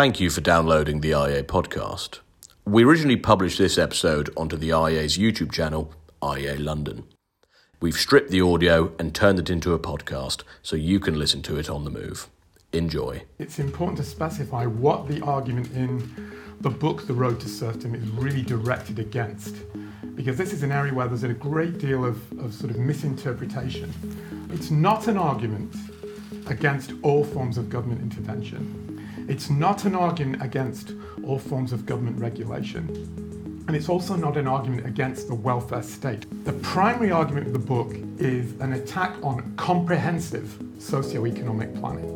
Thank you for downloading the IEA podcast. We originally published this episode onto the IEA's YouTube channel, IA London. We've stripped the audio and turned it into a podcast so you can listen to it on the move. Enjoy. It's important to specify what the argument in the book, The Road to Serfdom, is really directed against. Because this is an area where there's a great deal of, of sort of misinterpretation. It's not an argument against all forms of government intervention. It's not an argument against all forms of government regulation. And it's also not an argument against the welfare state. The primary argument of the book is an attack on comprehensive socio-economic planning.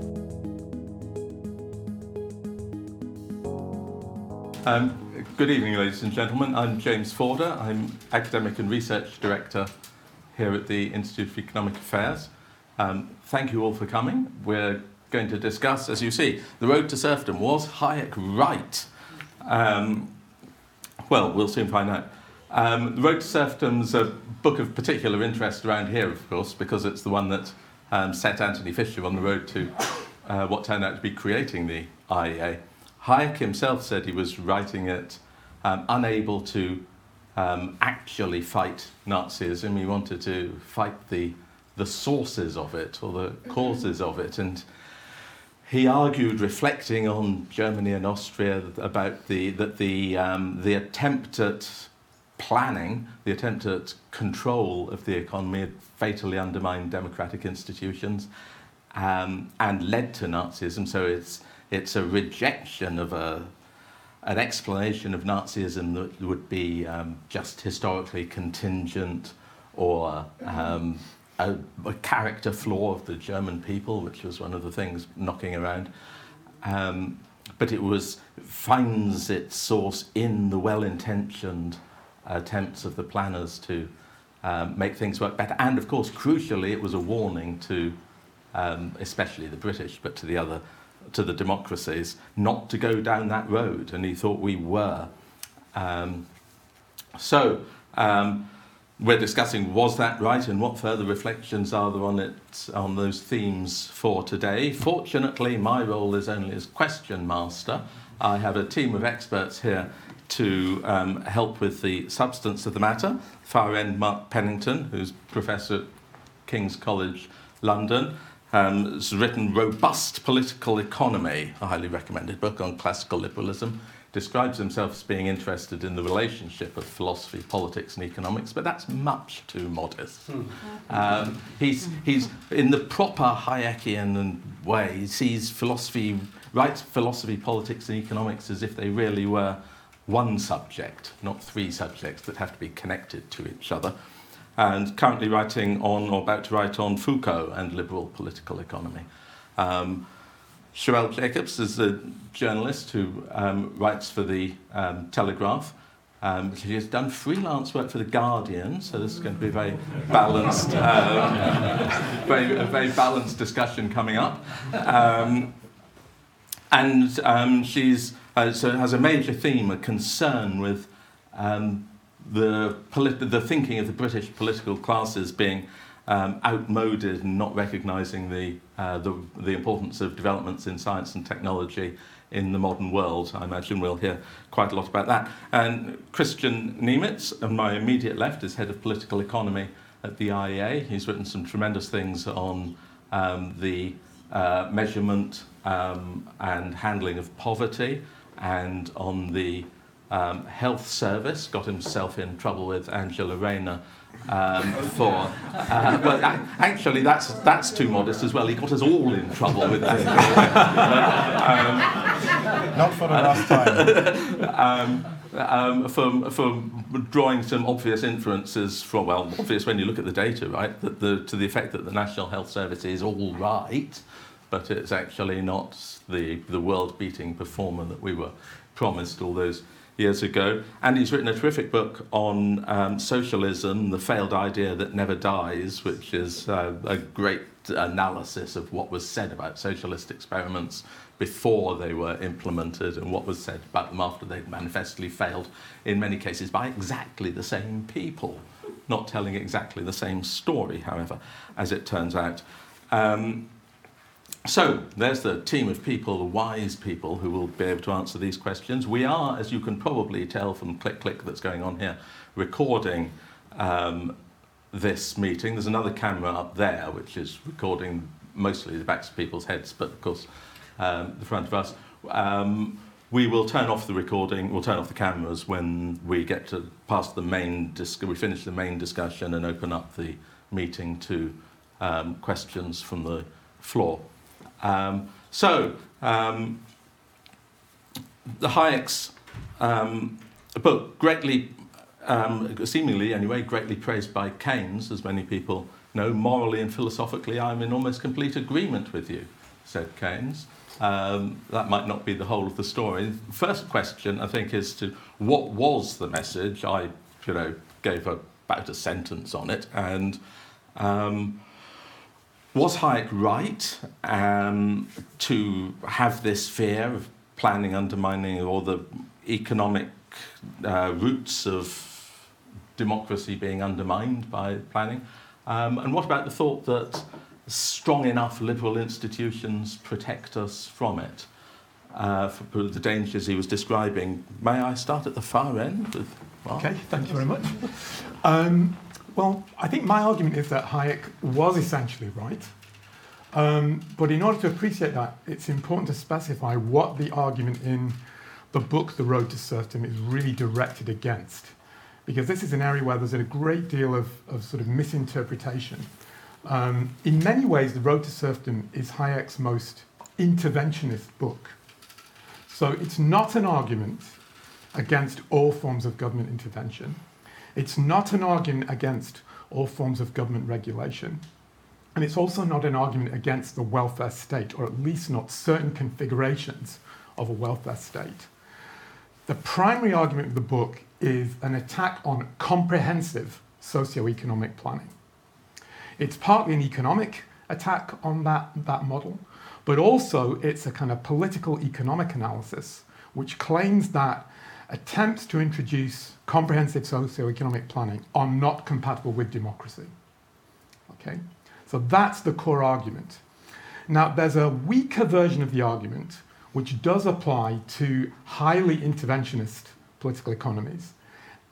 Um, good evening, ladies and gentlemen. I'm James Forder. I'm Academic and Research Director here at the Institute of Economic Affairs. Um, thank you all for coming. We're going to discuss, as you see, The Road to Serfdom. Was Hayek right? Um, well, we'll soon find out. Um, the Road to Serfdom's a book of particular interest around here, of course, because it's the one that um, set Antony Fisher on the road to uh, what turned out to be creating the IEA. Hayek himself said he was writing it um, unable to um, actually fight Nazism. He wanted to fight the, the sources of it or the causes of it. And he argued, reflecting on Germany and Austria, about the, that the, um, the attempt at planning, the attempt at control of the economy had fatally undermined democratic institutions um, and led to Nazism. So it's, it's a rejection of a, an explanation of Nazism that would be um, just historically contingent or um, a, a, character flaw of the German people, which was one of the things knocking around. Um, but it was finds its source in the well-intentioned attempts of the planners to um, make things work better. And of course, crucially, it was a warning to, um, especially the British, but to the other, to the democracies, not to go down that road. And he thought we were. Um, so. Um, we're discussing was that right and what further reflections are there on it on those themes for today. Fortunately, my role is only as question master. I have a team of experts here to um, help with the substance of the matter. Far end Mark Pennington, who's professor at King's College London, um, has written Robust Political Economy, a highly recommended book on classical liberalism describes himself as being interested in the relationship of philosophy, politics, and economics, but that's much too modest. Hmm. Um, he's, he's in the proper Hayekian way, he sees philosophy, writes philosophy, politics, and economics as if they really were one subject, not three subjects that have to be connected to each other. And currently writing on, or about to write on, Foucault and liberal political economy. Um, Sherelle Jacobs is a journalist who um, writes for the um, Telegraph. Um, she has done freelance work for the Guardian, so this is going to be a very balanced, uh, very, a very balanced discussion coming up. Um, and um, she's uh, so has a major theme, a concern with um, the, polit- the thinking of the British political classes being um, outmoded and not recognising the, uh, the, the importance of developments in science and technology in the modern world. I imagine we'll hear quite a lot about that. And Kristian Niemietz, on my immediate left, is head of political economy at the IEA. He's written some tremendous things on um, the uh, measurement um, and handling of poverty and on the um, health service, got himself in trouble with Angela Rayner um, for. Uh, well, actually, that's that's too modest as well. He got us all in trouble with that. um, Not for the last time. um, um, for, for drawing some obvious inferences from, well, obvious when you look at the data, right, that the, to the effect that the National Health Service is all right, but it's actually not the, the world beating performer that we were promised all those years ago. And he's written a terrific book on um, socialism, the failed idea that never dies, which is uh, a great analysis of what was said about socialist experiments before they were implemented and what was said about them after they'd manifestly failed, in many cases by exactly the same people. Not telling exactly the same story, however, as it turns out. Um, so there's the team of people, the wise people, who will be able to answer these questions. We are, as you can probably tell from click click that's going on here, recording um, this meeting. There's another camera up there which is recording mostly the backs of people's heads, but of course um, the front of us. Um, we will turn off the recording, we'll turn off the cameras when we get to past the main, dis- we finish the main discussion and open up the meeting to um, questions from the floor. Um, so, um, the Hayek's um, book, greatly, um, seemingly anyway, greatly praised by Keynes, as many people know, morally and philosophically, I'm in almost complete agreement with you, said Keynes. Um, that might not be the whole of the story. First question, I think, is to what was the message? I, you know, gave a, about a sentence on it, and um, was Hayek right um, to have this fear of planning undermining or the economic uh, roots of democracy being undermined by planning? Um, and what about the thought that strong enough liberal institutions protect us from it? Uh, for the dangers he was describing. May I start at the far end? With Mark? Okay, thank you very much. Um, well, I think my argument is that Hayek was essentially right. Um, but in order to appreciate that, it's important to specify what the argument in the book, The Road to Serfdom, is really directed against. Because this is an area where there's a great deal of, of sort of misinterpretation. Um, in many ways, The Road to Serfdom is Hayek's most interventionist book. So it's not an argument against all forms of government intervention. It's not an argument against all forms of government regulation. And it's also not an argument against the welfare state, or at least not certain configurations of a welfare state. The primary argument of the book is an attack on comprehensive socio-economic planning. It's partly an economic attack on that, that model, but also it's a kind of political economic analysis which claims that attempts to introduce comprehensive socio-economic planning are not compatible with democracy. Okay? So that's the core argument. Now, there's a weaker version of the argument which does apply to highly interventionist political economies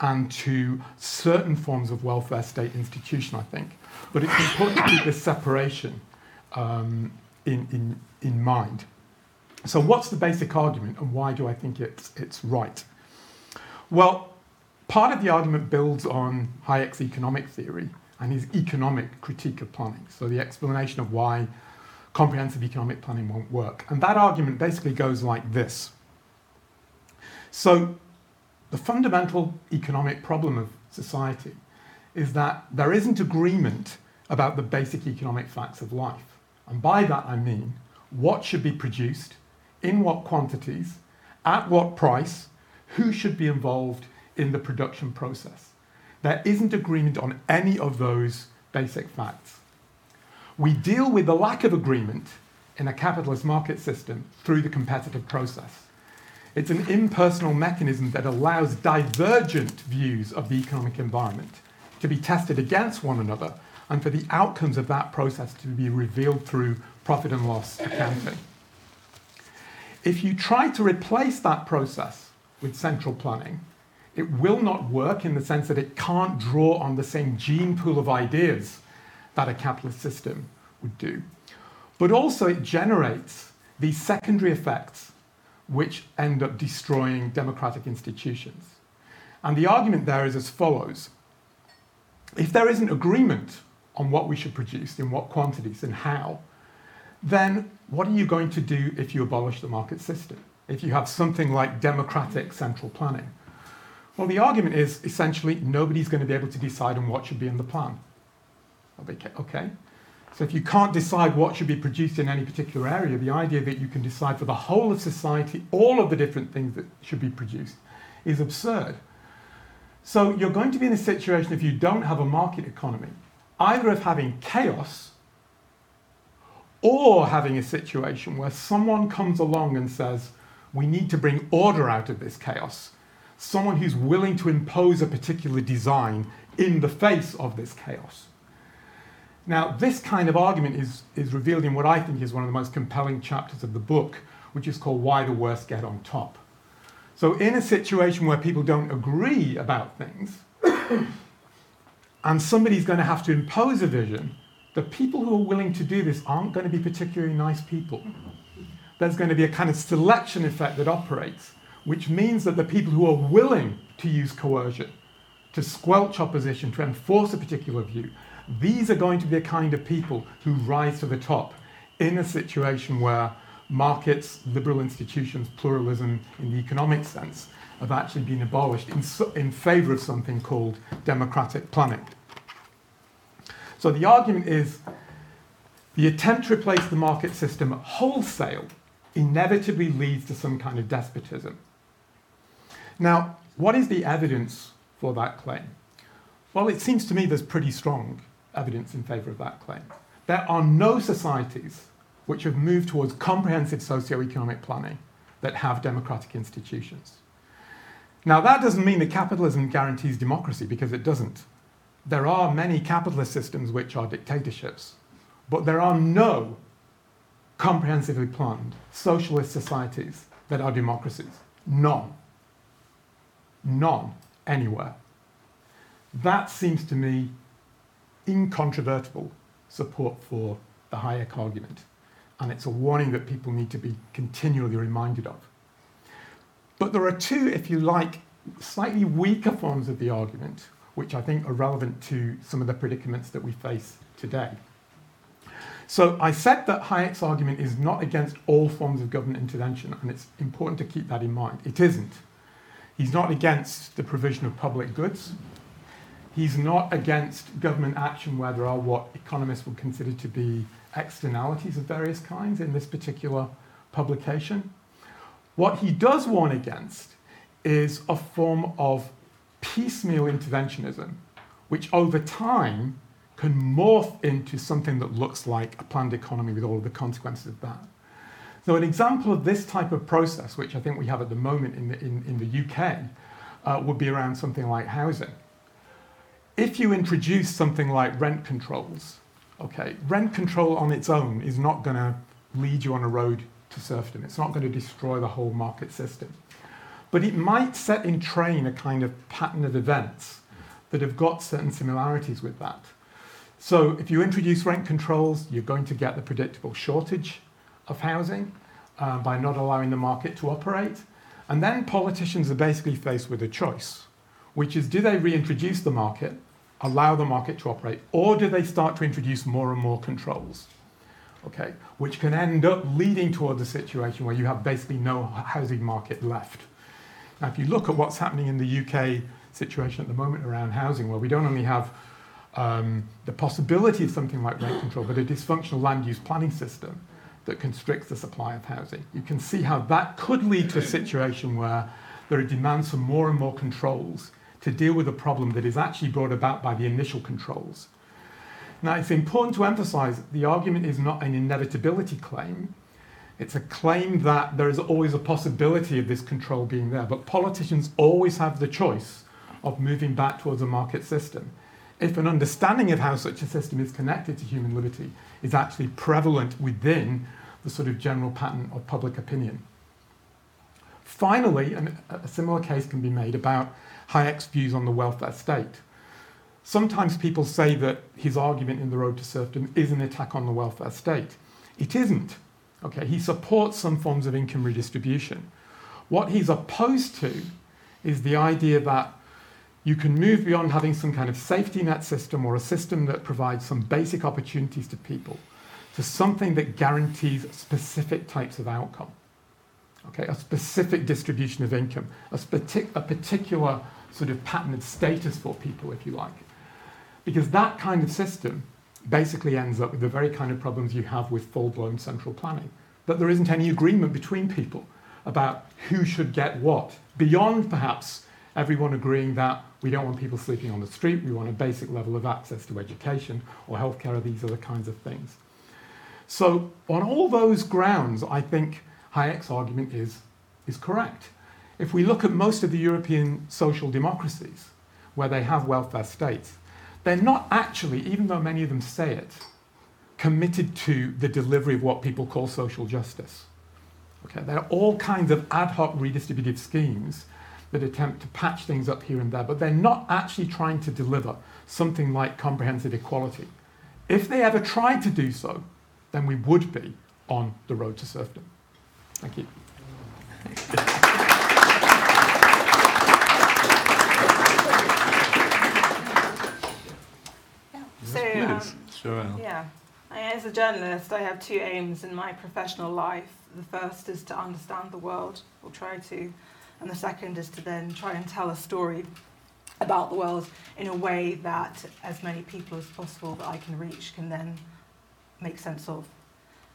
and to certain forms of welfare state institution, I think. But it's important to keep this separation um, in, in, in mind. So, what's the basic argument, and why do I think it's, it's right? Well, part of the argument builds on Hayek's economic theory and his economic critique of planning. So the explanation of why comprehensive economic planning won't work. And that argument basically goes like this. So the fundamental economic problem of society is that there isn't agreement about the basic economic facts of life. And by that I mean what should be produced, in what quantities, at what price, who should be involved in the production process. There isn't agreement on any of those basic facts. We deal with the lack of agreement in a capitalist market system through the competitive process. It's an impersonal mechanism that allows divergent views of the economic environment to be tested against one another and for the outcomes of that process to be revealed through profit and loss accounting. If you try to replace that process with central planning, it will not work in the sense that it can't draw on the same gene pool of ideas that a capitalist system would do. But also, it generates these secondary effects which end up destroying democratic institutions. And the argument there is as follows if there isn't agreement on what we should produce, in what quantities, and how, then what are you going to do if you abolish the market system? If you have something like democratic central planning? Well, the argument is essentially nobody's going to be able to decide on what should be in the plan. Okay? So if you can't decide what should be produced in any particular area, the idea that you can decide for the whole of society all of the different things that should be produced is absurd. So you're going to be in a situation if you don't have a market economy, either of having chaos or having a situation where someone comes along and says, we need to bring order out of this chaos someone who's willing to impose a particular design in the face of this chaos. Now, this kind of argument is, is revealed in what I think is one of the most compelling chapters of the book, which is called Why the Worst Get on Top. So, in a situation where people don't agree about things, and somebody's going to have to impose a vision, the people who are willing to do this aren't going to be particularly nice people. There's going to be a kind of selection effect that operates, which means that the people who are willing to use coercion, to squelch opposition, to enforce a particular view, these are going to be the kind of people who rise to the top in a situation where markets, liberal institutions, pluralism in the economic sense have actually been abolished in, in favour of something called democratic planning. So the argument is the attempt to replace the market system wholesale inevitably leads to some kind of despotism. Now, what is the evidence for that claim? Well, it seems to me there's pretty strong evidence in favour of that claim. There are no societies which have moved towards comprehensive socio-economic planning that have democratic institutions. Now, that doesn't mean that capitalism guarantees democracy, because it doesn't. There are many capitalist systems which are dictatorships, but there are no comprehensively planned socialist societies that are democracies. None. None anywhere. That seems to me incontrovertible support for the Hayek argument. And it's a warning that people need to be continually reminded of. But there are two, if you like, slightly weaker forms of the argument, which I think are relevant to some of the predicaments that we face today. So I said that Hayek's argument is not against all forms of government intervention, and it's important to keep that in mind. It isn't. He's not against the provision of public goods. He's not against government action where there are what economists would consider to be externalities of various kinds in this particular publication. What he does warn against is a form of piecemeal interventionism, which over time can morph into something that looks like a planned economy with all of the consequences of that. So, an example of this type of process, which I think we have at the moment in the, in, in the UK, uh, would be around something like housing. If you introduce something like rent controls, okay, rent control on its own is not going to lead you on a road to serfdom. It's not going to destroy the whole market system. But it might set in train a kind of pattern of events that have got certain similarities with that. So if you introduce rent controls, you're going to get the predictable shortage of housing uh, by not allowing the market to operate. And then politicians are basically faced with a choice, which is do they reintroduce the market, allow the market to operate, or do they start to introduce more and more controls? Okay, which can end up leading towards a situation where you have basically no housing market left. Now, if you look at what's happening in the UK situation at the moment around housing, where we don't only have um, the possibility of something like rent control, but a dysfunctional land use planning system that constricts the supply of housing. You can see how that could lead to a situation where there are demands for more and more controls to deal with a problem that is actually brought about by the initial controls. Now, it's important to emphasize that the argument is not an inevitability claim. It's a claim that there is always a possibility of this control being there, but politicians always have the choice of moving back towards a market system. If an understanding of how such a system is connected to human liberty is actually prevalent within the sort of general pattern of public opinion. Finally, a similar case can be made about Hayek's views on the welfare state. Sometimes people say that his argument in The Road to Serfdom is an attack on the welfare state. It isn't. Okay, he supports some forms of income redistribution. What he's opposed to is the idea that you can move beyond having some kind of safety net system or a system that provides some basic opportunities to people to something that guarantees specific types of outcome. Okay, a specific distribution of income, a, a particular sort of pattern of status for people, if you like. Because that kind of system basically ends up with the very kind of problems you have with full blown central planning. That there isn't any agreement between people about who should get what, beyond perhaps everyone agreeing that we don't want people sleeping on the street, we want a basic level of access to education or healthcare, or these other kinds of things. So, on all those grounds, I think Hayek's argument is, is correct. If we look at most of the European social democracies, where they have welfare states, they're not actually, even though many of them say it, committed to the delivery of what people call social justice. Okay, there are all kinds of ad hoc redistributive schemes that attempt to patch things up here and there, but they're not actually trying to deliver something like comprehensive equality. If they ever tried to do so, then we would be on the road to serfdom. Thank you. So, um, Sure. yeah, I, as a journalist, I have two aims in my professional life. The first is to understand the world, or try to, and the second is to then try and tell a story about the world in a way that as many people as possible that I can reach can then make sense of.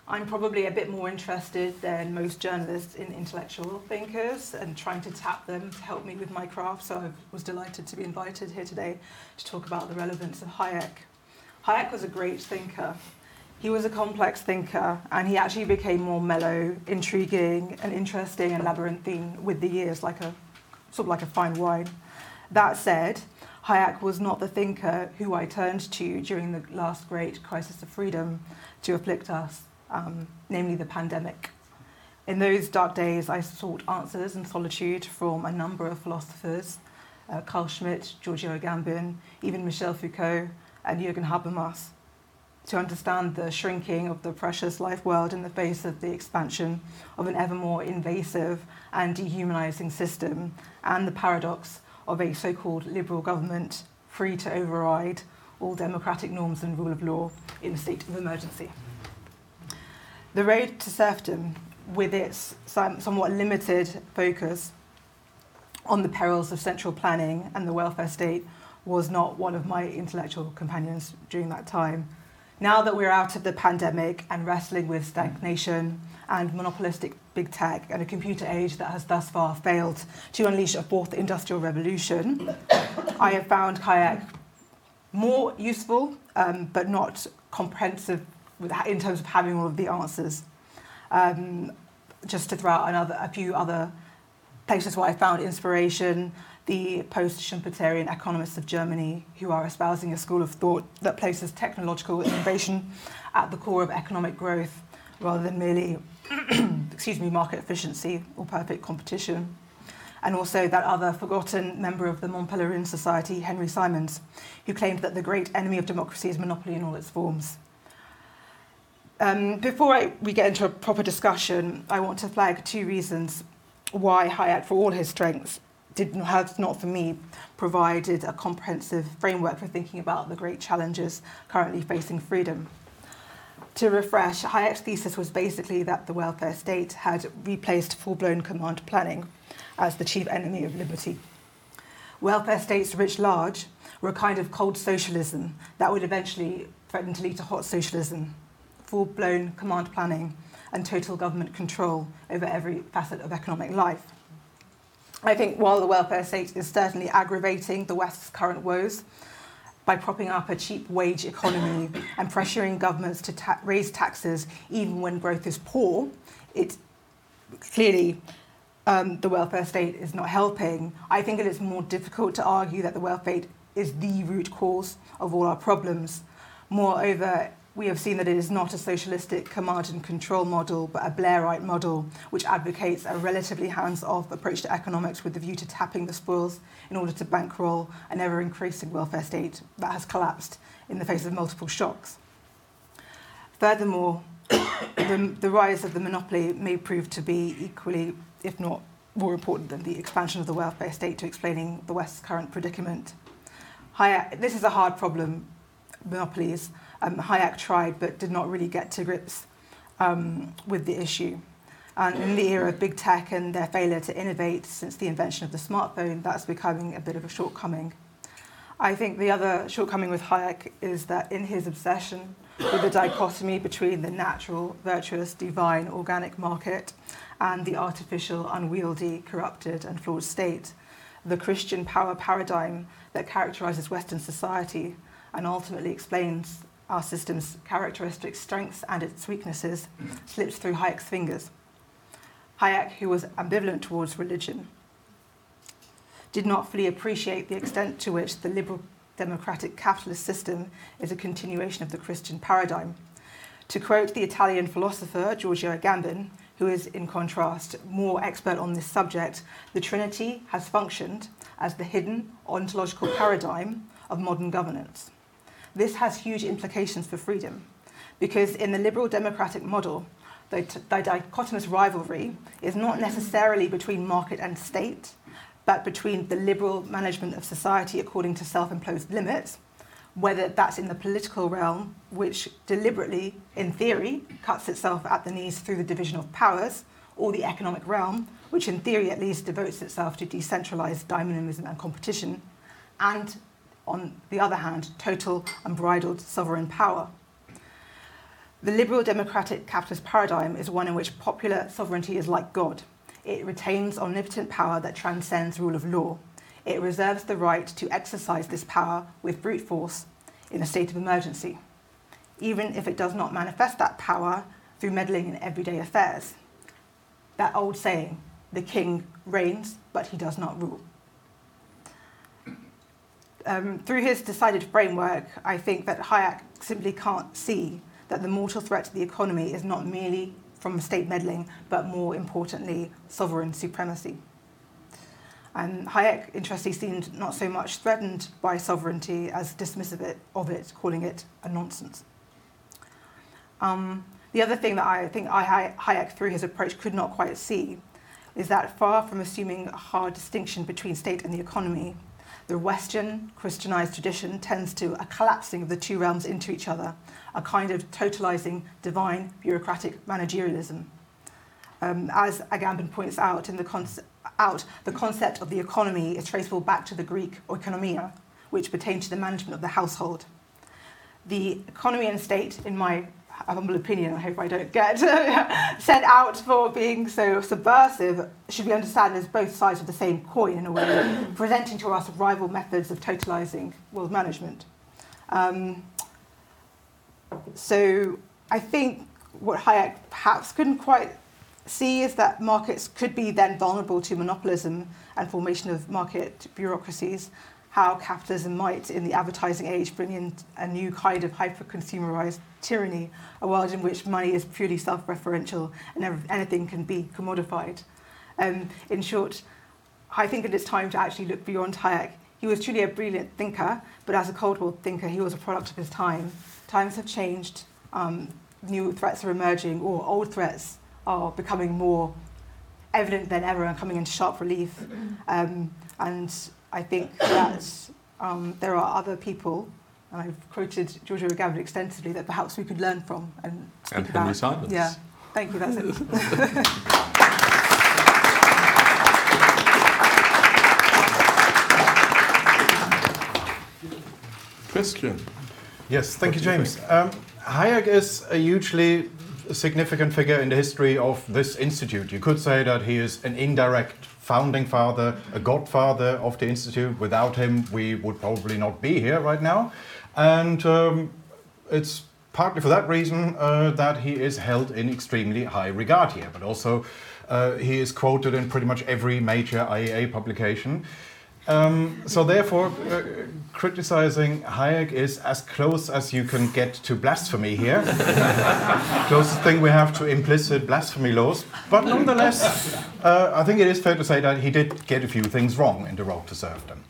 I'm probably a bit more interested than most journalists in intellectual thinkers and trying to tap them to help me with my craft. So I was delighted to be invited here today to talk about the relevance of Hayek. Hayek was a great thinker. He was a complex thinker, and he actually became more mellow, intriguing, and interesting and labyrinthine with the years, like a sort of like a fine wine. That said, Hayek was not the thinker who I turned to during the last great crisis of freedom to afflict us, um, namely the pandemic. In those dark days, I sought answers in solitude from a number of philosophers uh, Carl Schmitt, Giorgio Agamben, even Michel Foucault, and Jürgen Habermas to understand the shrinking of the precious life world in the face of the expansion of an ever more invasive and dehumanizing system and the paradox of a so called liberal government free to override all democratic norms and rule of law in a state of emergency. The road to serfdom, with its somewhat limited focus on the perils of central planning and the welfare state, was not one of my intellectual companions during that time. Now that we're out of the pandemic and wrestling with stagnation and monopolistic big tech and a computer age that has thus far failed to unleash a fourth industrial revolution, I have found Hayek more useful um, but not comprehensive in terms of having all of the answers. Um, just to throw out another, a few other places where I found inspiration the post Schumpeterian economists of Germany who are espousing a school of thought that places technological innovation at the core of economic growth rather than merely excuse me, market efficiency or perfect competition. And also that other forgotten member of the Mont Pelerin Society, Henry Simons, who claimed that the great enemy of democracy is monopoly in all its forms. Um, before I, we get into a proper discussion, I want to flag two reasons why Hayek, for all his strengths, did has not for me provided a comprehensive framework for thinking about the great challenges currently facing freedom. To refresh, Hayek's thesis was basically that the welfare state had replaced full-blown command planning as the chief enemy of liberty. Welfare states writ large were a kind of cold socialism that would eventually threaten to lead to hot socialism, full-blown command planning and total government control over every facet of economic life. I think while the welfare state is certainly aggravating the West's current woes by propping up a cheap wage economy and pressuring governments to ta- raise taxes even when growth is poor, it clearly um, the welfare state is not helping. I think it is more difficult to argue that the welfare state is the root cause of all our problems. Moreover, we have seen that it is not a socialistic command and control model, but a Blairite model, which advocates a relatively hands off approach to economics with the view to tapping the spoils in order to bankroll an ever increasing welfare state that has collapsed in the face of multiple shocks. Furthermore, the, the rise of the monopoly may prove to be equally, if not more important than the expansion of the welfare state to explaining the West's current predicament. This is a hard problem, monopolies um, Hayek tried but did not really get to grips um, with the issue. And in the era of big tech and their failure to innovate since the invention of the smartphone, that's becoming a bit of a shortcoming. I think the other shortcoming with Hayek is that in his obsession with the dichotomy between the natural, virtuous, divine, organic market and the artificial, unwieldy, corrupted, and flawed state, the Christian power paradigm that characterizes Western society and ultimately explains our system's characteristic strengths and its weaknesses slipped through Hayek's fingers. Hayek, who was ambivalent towards religion, did not fully appreciate the extent to which the liberal democratic capitalist system is a continuation of the Christian paradigm. To quote the Italian philosopher Giorgio Agamben, who is, in contrast, more expert on this subject, the Trinity has functioned as the hidden ontological paradigm of modern governance. This has huge implications for freedom, because in the liberal democratic model, the, the dichotomous rivalry is not necessarily between market and state, but between the liberal management of society according to self imposed limits, whether that's in the political realm, which deliberately, in theory, cuts itself at the knees through the division of powers, or the economic realm, which in theory at least devotes itself to decentralized dynamism and competition, and on the other hand, total unbridled sovereign power. The liberal democratic capitalist paradigm is one in which popular sovereignty is like God. It retains omnipotent power that transcends rule of law. It reserves the right to exercise this power with brute force in a state of emergency, even if it does not manifest that power through meddling in everyday affairs. That old saying, the king reigns, but he does not rule. Um, through his decided framework, I think that Hayek simply can't see that the mortal threat to the economy is not merely from state meddling, but more importantly, sovereign supremacy. And Hayek, interestingly, seemed not so much threatened by sovereignty as dismissive it, of it, calling it a nonsense. Um, the other thing that I think Hayek, through his approach, could not quite see is that far from assuming a hard distinction between state and the economy, the Western Christianized tradition tends to a collapsing of the two realms into each other, a kind of totalizing divine bureaucratic managerialism. Um, as Agamben points out, in the out, the concept of the economy is traceable back to the Greek oikonomia, which pertained to the management of the household. The economy and state, in my humble opinion, I hope I don't get sent out for being so subversive, should be understood as both sides of the same coin in a way, presenting to us rival methods of totalizing world management. Um, so I think what Hayek perhaps couldn't quite see is that markets could be then vulnerable to monopolism and formation of market bureaucracies, how capitalism might, in the advertising age, bring in a new kind of hyper-consumerized tyranny, a world in which money is purely self-referential and anything can be commodified. Um, in short, I think that it is time to actually look beyond Hayek. He was truly a brilliant thinker, but as a Cold War thinker, he was a product of his time. Times have changed, um, new threats are emerging, or old threats are becoming more evident than ever and coming into sharp relief. Um, and I think that um, there are other people, and I've quoted Giorgio Agamben extensively, that perhaps we could learn from and speak and about. Simons. Yeah, thank you, that's it. Kristian. Yes, thank you, James. Um, Hayek is a hugely significant figure in the history of this institute. You could say that he is an indirect founding father, a godfather of the institute. Without him, we would probably not be here right now. And um, it's partly for that reason uh, that he is held in extremely high regard here, but also uh, he is quoted in pretty much every major IEA publication. Um, so therefore, uh, criticizing Hayek is as close as you can get to blasphemy here. Closest thing we have to implicit blasphemy laws. But nonetheless, uh, I think it is fair to say that he did get a few things wrong in the road to serfdom.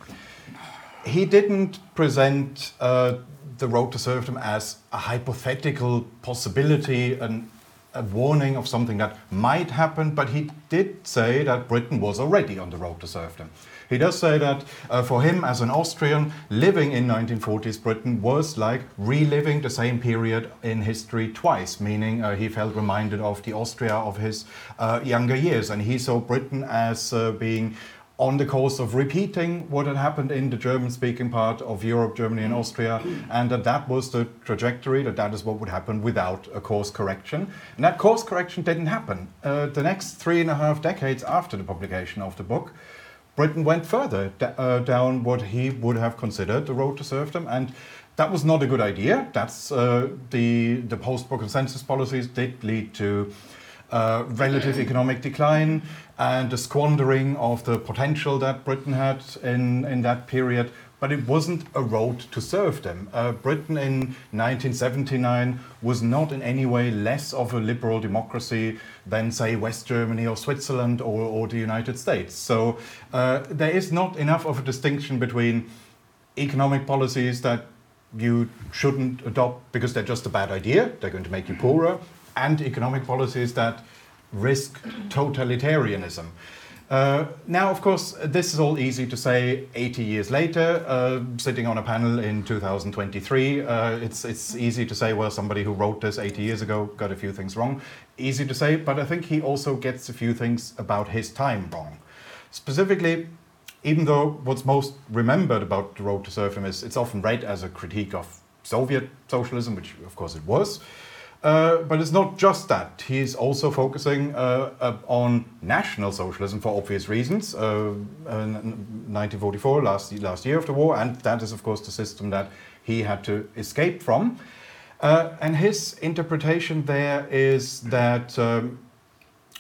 He didn't present uh, the road to serfdom as a hypothetical possibility, an, a warning of something that might happen, but he did say that Britain was already on the road to serfdom. He does say that uh, for him, as an Austrian, living in 1940s Britain was like reliving the same period in history twice, meaning uh, he felt reminded of the Austria of his uh, younger years. And he saw Britain as uh, being on the course of repeating what had happened in the German-speaking part of Europe, Germany and Austria, and that that was the trajectory, that that is what would happen without a course correction. And that course correction didn't happen. Uh, the next three and a half decades after the publication of the book, Britain went further uh, down what he would have considered the road to serfdom, and that was not a good idea. That's uh, the the post-war consensus policies did lead to uh, relative economic decline and the squandering of the potential that Britain had in, in that period. But it wasn't a road to serfdom. Uh, Britain in 1979 was not in any way less of a liberal democracy than, say, West Germany or Switzerland or, or the United States. So uh, there is not enough of a distinction between economic policies that you shouldn't adopt because they're just a bad idea, they're going to make you poorer, and economic policies that risk totalitarianism. Uh, now, of course, this is all easy to say 80 years later, uh, sitting on a panel in 2023. Uh, it's, it's easy to say, well, somebody who wrote this 80 years ago got a few things wrong. Easy to say, but I think he also gets a few things about his time wrong. Specifically, even though what's most remembered about the road to serfdom is it's often read as a critique of Soviet socialism, which of course it was. Uh, but it's not just that. He's also focusing uh, on national socialism for obvious reasons. 1944, uh, last, last year of the war, and that is, of course, the system that he had to escape from. Uh, and his interpretation there is that, um,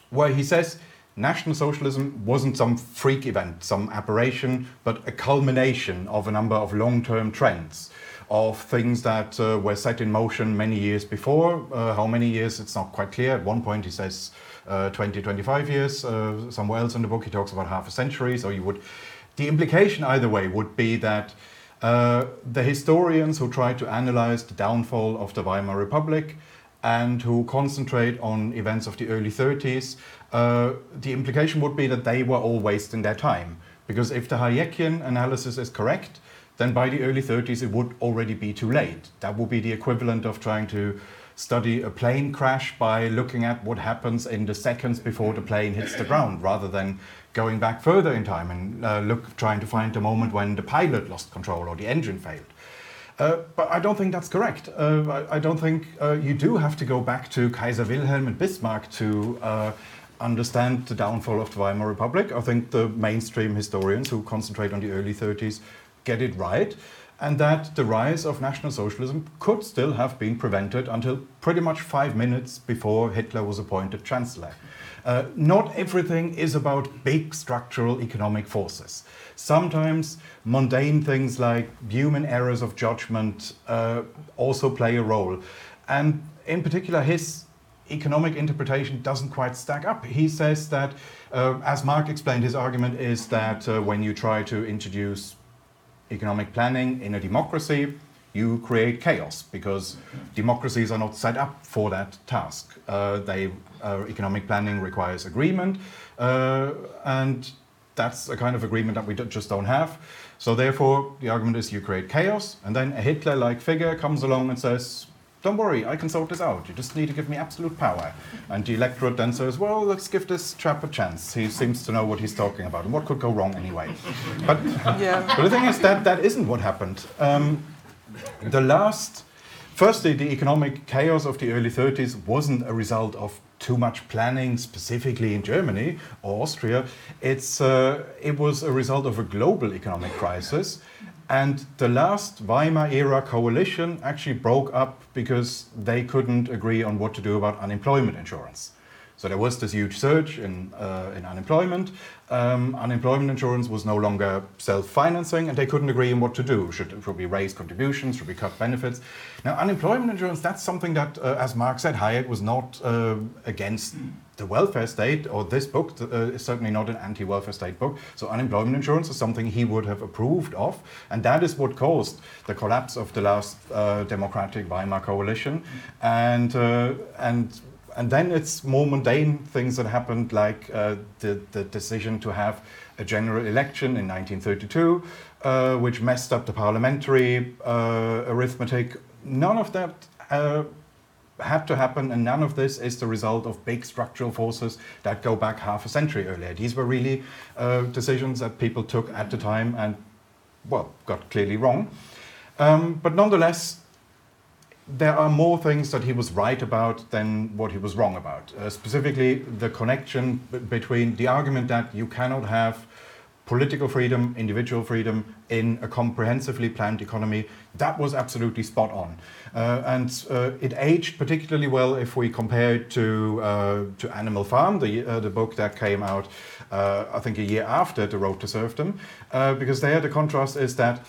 where he says National Socialism wasn't some freak event, some aberration, but a culmination of a number of long term trends of things that uh, were set in motion many years before. Uh, how many years, it's not quite clear. At one point, he says uh, 20, 25 years. Uh, somewhere else in the book, he talks about half a century. So you would, the implication either way would be that uh, the historians who try to analyze the downfall of the Weimar Republic and who concentrate on events of the early 30s, uh, the implication would be that they were all wasting their time. Because if the Hayekian analysis is correct, then by the early 30s it would already be too late. That would be the equivalent of trying to study a plane crash by looking at what happens in the seconds before the plane hits the ground rather than going back further in time and uh, look trying to find the moment when the pilot lost control or the engine failed. Uh, but I don't think that's correct. Uh, I, I, don't think uh, you do have to go back to Kaiser Wilhelm and Bismarck to uh, understand the downfall of the Weimar Republic. I think the mainstream historians who concentrate on the early 30s get it right, and that the rise of National Socialism could still have been prevented until pretty much five minutes before Hitler was appointed Chancellor. Uh, not everything is about big structural economic forces. Sometimes mundane things like human errors of judgment uh, also play a role. And in particular, his economic interpretation doesn't quite stack up. He says that, uh, as Mark explained, his argument is that uh, when you try to introduce economic planning in a democracy, you create chaos because democracies are not set up for that task. Uh, they, uh, economic planning requires agreement, uh, and that's a kind of agreement that we just don't have. So therefore, the argument is you create chaos, and then a Hitler-like figure comes along and says, don't worry, I can sort this out. You just need to give me absolute power. And the electorate then says, well, let's give this chap a chance. He seems to know what he's talking about. And what could go wrong anyway? But, yeah. but the thing is that that isn't what happened. Um, the last, firstly, the economic chaos of the early 30s wasn't a result of too much planning, specifically in Germany or Austria. It's, uh, it was a result of a global economic crisis and the last Weimar era coalition actually broke up because they couldn't agree on what to do about unemployment insurance. So there was this huge surge in, uh, in unemployment. Um, unemployment insurance was no longer self-financing, and they couldn't agree on what to do. Should, should we raise contributions? Should we cut benefits? Now, unemployment insurance, that's something that, uh, as Mark said, Hayek was not uh, against the welfare state, or this book uh, is certainly not an anti-welfare state book. So unemployment insurance is something he would have approved of, and that is what caused the collapse of the last uh, democratic Weimar coalition. And uh, and and then it's more mundane things that happened, like uh, the, the decision to have a general election in 1932, uh, which messed up the parliamentary uh, arithmetic. None of that had to happen, and none of this is the result of big structural forces that go back half a century earlier. These were really uh, decisions that people took at the time and, well, got clearly wrong. Um, but nonetheless, there are more things that he was right about than what he was wrong about. Uh, specifically, the connection between the argument that you cannot have political freedom, individual freedom in a comprehensively planned economy, that was absolutely spot on. Uh, and uh, it aged particularly well if we compare it to, uh, to Animal Farm, the, the book that came out, I think, a year after The Road to Serfdom, because there the contrast is that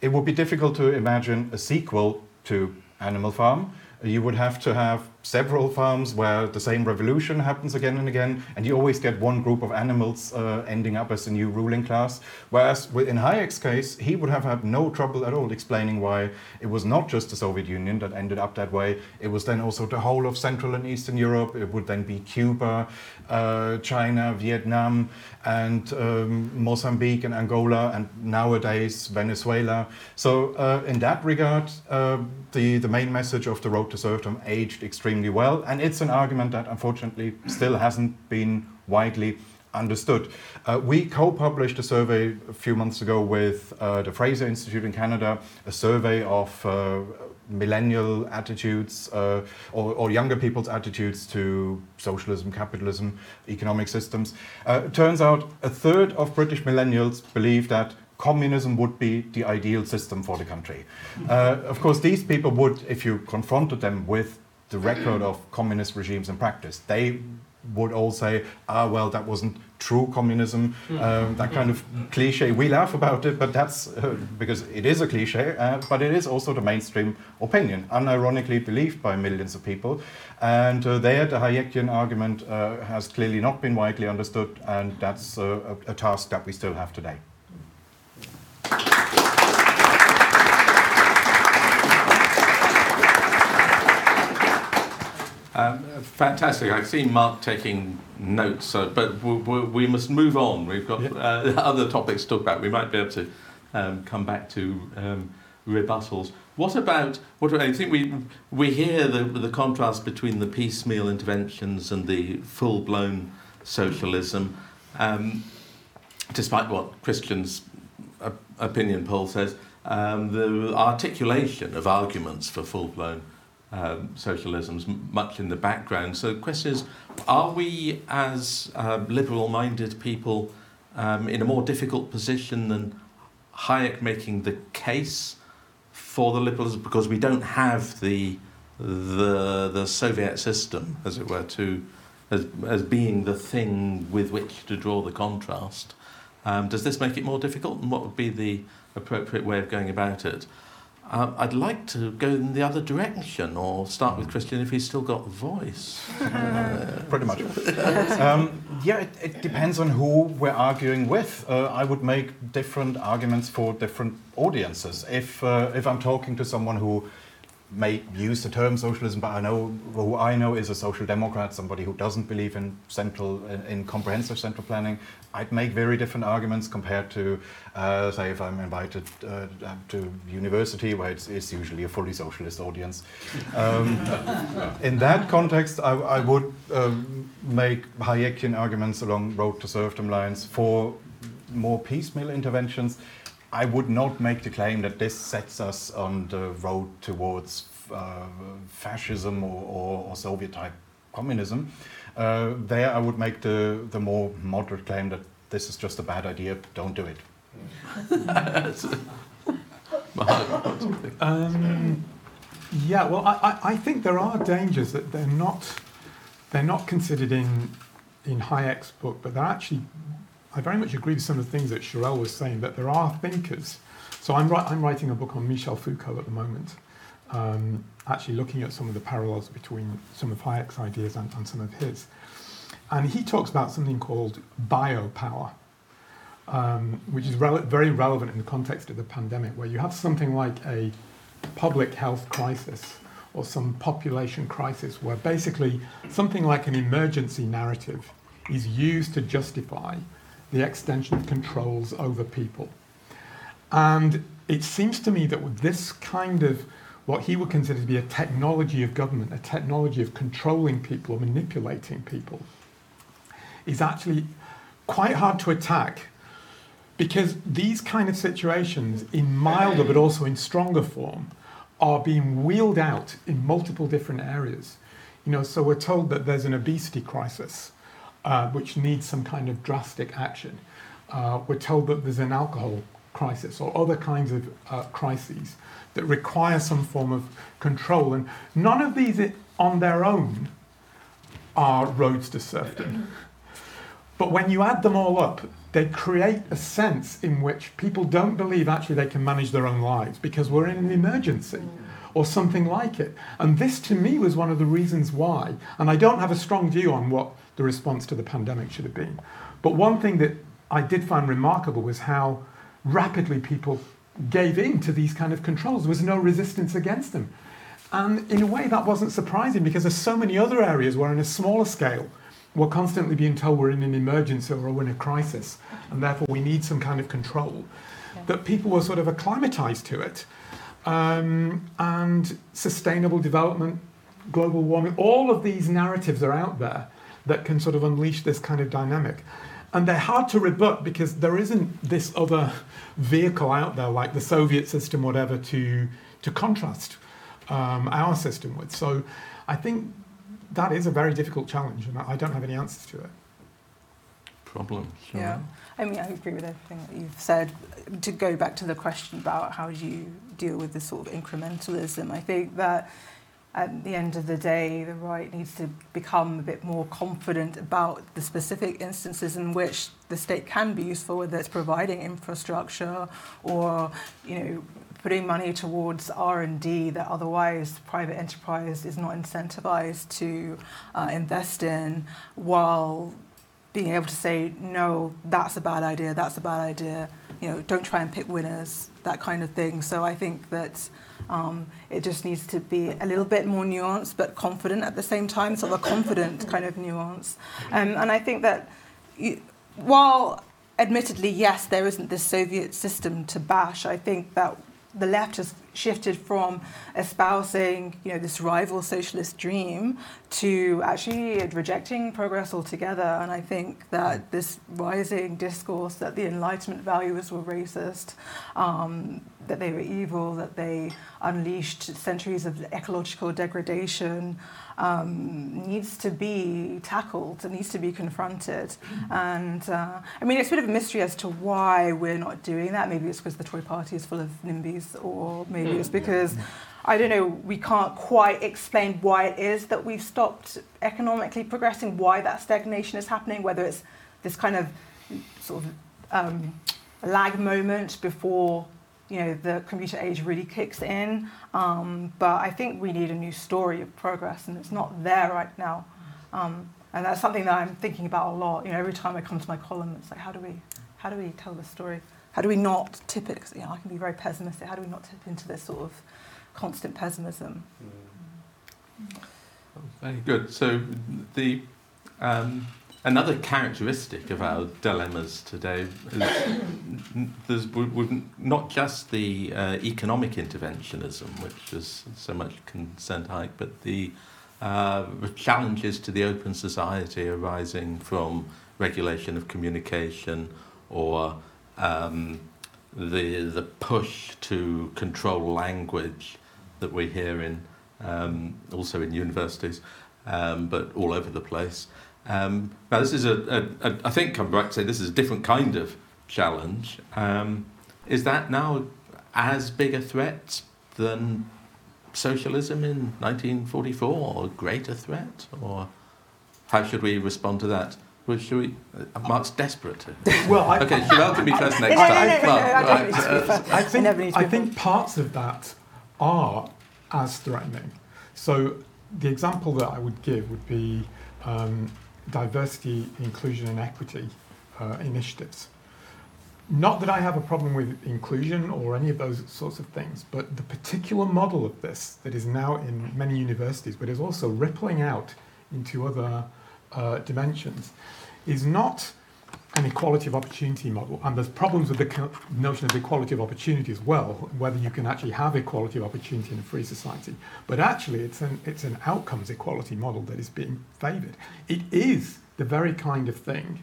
it would be difficult to imagine a sequel to Animal Farm. You would have to have several farms where the same revolution happens again and again, and you always get one group of animals uh, ending up as a new ruling class. Whereas in Hayek's case, he would have had no trouble at all explaining why it was not just the Soviet Union that ended up that way. It was then also the whole of Central and Eastern Europe. It would then be Cuba, uh, China, Vietnam, and um, Mozambique and Angola, and nowadays Venezuela. So uh, in that regard, uh, the, the main message of the Road to Serfdom aged extremely well, and it's an argument that unfortunately still hasn't been widely understood. Uh, we co-published a survey a few months ago with uh, the Fraser Institute in Canada, a survey of uh, millennial attitudes uh, or, or, younger people's attitudes to socialism, capitalism, economic systems. Uh, turns out a third of British millennials believe that communism would be the ideal system for the country. Uh, of course, these people would, if you confronted them with the record of communist regimes in practice. They would all say, ah, well, that wasn't true communism, hmm. um, that kind of cliche. We laugh about it, but that's uh, because it is a cliche, uh, but it is also the mainstream opinion, unironically believed by millions of people. And uh, there, the Hayekian argument uh, has clearly not been widely understood, and that's uh, a, a task that we still have today. Um, fantastic. I've seen Mark taking notes, uh, but we, we, we, must move on. We've got uh, other topics to talk about. We might be able to um, come back to um, rebuttals. What about what I think we we hear the the contrast between the piecemeal interventions and the full blown socialism, um, despite what Kristian's opinion poll says. Um, the articulation of arguments for full blown um, socialism's much in the background. So the question is, are we as um, liberal-minded people um, in a more difficult position than Hayek making the case for the liberals because we don't have the the the Soviet system, as it were, to as as being the thing with which to draw the contrast. Um, does this make it more difficult, and what would be the appropriate way of going about it? Um, I'd like to go in the other direction or start with Kristian if he's still got voice. Pretty much. um, yeah, it, it, depends on who we're arguing with. Uh, I would make different arguments for different audiences. If, uh, if I'm talking to someone who may use the term socialism, but I know who I know is a social democrat, somebody who doesn't believe in central in comprehensive central planning. I'd make very different arguments compared to, uh, say, if I'm invited uh, to university, where it's, it's, usually a fully socialist audience. Um, in that context, I, I would um, make Hayekian arguments along road to serfdom lines for more piecemeal interventions I would not make the claim that this sets us on the road towards uh, fascism or, or, or Soviet type communism. Uh, there, I would make the, the more moderate claim that this is just a bad idea, don't do it. um, yeah, well, I, I think there are dangers that they're not they're not considered in in Hayek's book, but they're actually I very much agree with some of the things that Sherelle was saying, that there are thinkers. So I'm, I'm writing a book on Michel Foucault at the moment, um, actually looking at some of the parallels between some of Hayek's ideas and, and some of his. And he talks about something called biopower, um, which is very relevant in the context of the pandemic, where you have something like a public health crisis or some population crisis, where basically something like an emergency narrative is used to justify the extension of controls over people. And it seems to me that with this kind of what he would consider to be a technology of government, a technology of controlling people or manipulating people, is actually quite hard to attack because these kind of situations, in milder but also in stronger form, are being wheeled out in multiple different areas. You know, so we're told that there's an obesity crisis uh, which needs some kind of drastic action. Uh, we're told that there's an alcohol crisis or other kinds of uh, crises that require some form of control. And none of these on their own are roads to serfdom. But when you add them all up, they create a sense in which people don't believe actually they can manage their own lives because we're in an emergency or something like it. And this to me was one of the reasons why, and I don't have a strong view on what the response to the pandemic should have been. But one thing that I did find remarkable was how rapidly people gave in to these kind of controls. There was no resistance against them. And in a way, that wasn't surprising because there's so many other areas where, on a smaller scale, we're constantly being told we're in an emergency or we're in a crisis, and therefore we need some kind of control. Yeah. That people were sort of acclimatized to it. Um, and sustainable development, global warming, all of these narratives are out there that can sort of unleash this kind of dynamic. And they're hard to rebut because there isn't this other vehicle out there like the Soviet system, whatever, to, to contrast um, our system with. So I think that is a very difficult challenge, and I don't have any answers to it. Problem. Sure. Yeah. I mean, I agree with everything that you've said. To go back to the question about how do you deal with this sort of incrementalism, I think that at the end of the day, the right needs to become a bit more confident about the specific instances in which the state can be useful, whether it's providing infrastructure or, you know, putting money towards R&D that otherwise private enterprise is not incentivized to uh, invest in while being able to say, no, that's a bad idea, that's a bad idea, you know, don't try and pick winners, that kind of thing. So I think that um, it just needs to be a little bit more nuanced but confident at the same time, sort of a confident kind of nuance. Um, and I think that you, while admittedly, yes, there isn't this Soviet system to bash, I think that the left has shifted from espousing, you know, this rival socialist dream to actually rejecting progress altogether. And I think that this rising discourse that the Enlightenment values were racist, um, that they were evil, that they unleashed centuries of ecological degradation, um, needs to be tackled, it needs to be confronted. And uh, I mean, it's a bit of a mystery as to why we're not doing that. Maybe it's because the Tory party is full of NIMBYs, or maybe it's mm, because. I don't know, we can't quite explain why it is that we've stopped economically progressing, why that stagnation is happening, whether it's this kind of sort of um, lag moment before you know, the computer age really kicks in. Um, but I think we need a new story of progress, and it's not there right now. Um, and that's something that I'm thinking about a lot. You know, every time I come to my column, it's like, how do we, how do we tell the story? How do we not tip it? Because you know, I can be very pessimistic. How do we not tip into this sort of constant pessimism? Very good. So the um, Another characteristic of our dilemmas today is not just the uh, economic interventionism, which is so much concerned Hayek, but the uh, challenges to the open society arising from regulation of communication or um, the, the push to control language that we hear in, um, also in universities, um, but all over the place. Um, now, this is a, a, a, I think I'm right to say this is a different kind of challenge. Um, is that now as big a threat than socialism in 1944, or a greater threat? Or how should we respond to that? Well, should we? Uh, Mark's desperate to. Well, I, okay, Sherelle can be first next time. I think I think parts of that are as threatening. So the example that I would give would be um, diversity, inclusion, and equity uh, initiatives. Not that I have a problem with inclusion or any of those sorts of things, but the particular model of this that is now in many universities, but is also rippling out into other uh, dimensions, is not an equality of opportunity model. And there's problems with the notion of equality of opportunity as well, whether you can actually have equality of opportunity in a free society. But actually, it's an, it's an outcomes equality model that is being favoured. It is the very kind of thing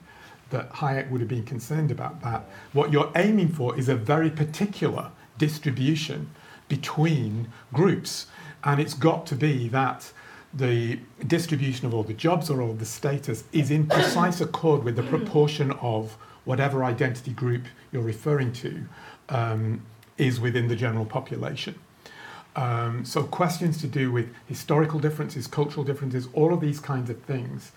that Hayek would have been concerned about. That what you're aiming for is a very particular distribution between groups. And it's got to be that the distribution of all the jobs or all the status is in precise accord with the proportion of whatever identity group you're referring to um, is within the general population. Um, so questions to do with historical differences, cultural differences, all of these kinds of things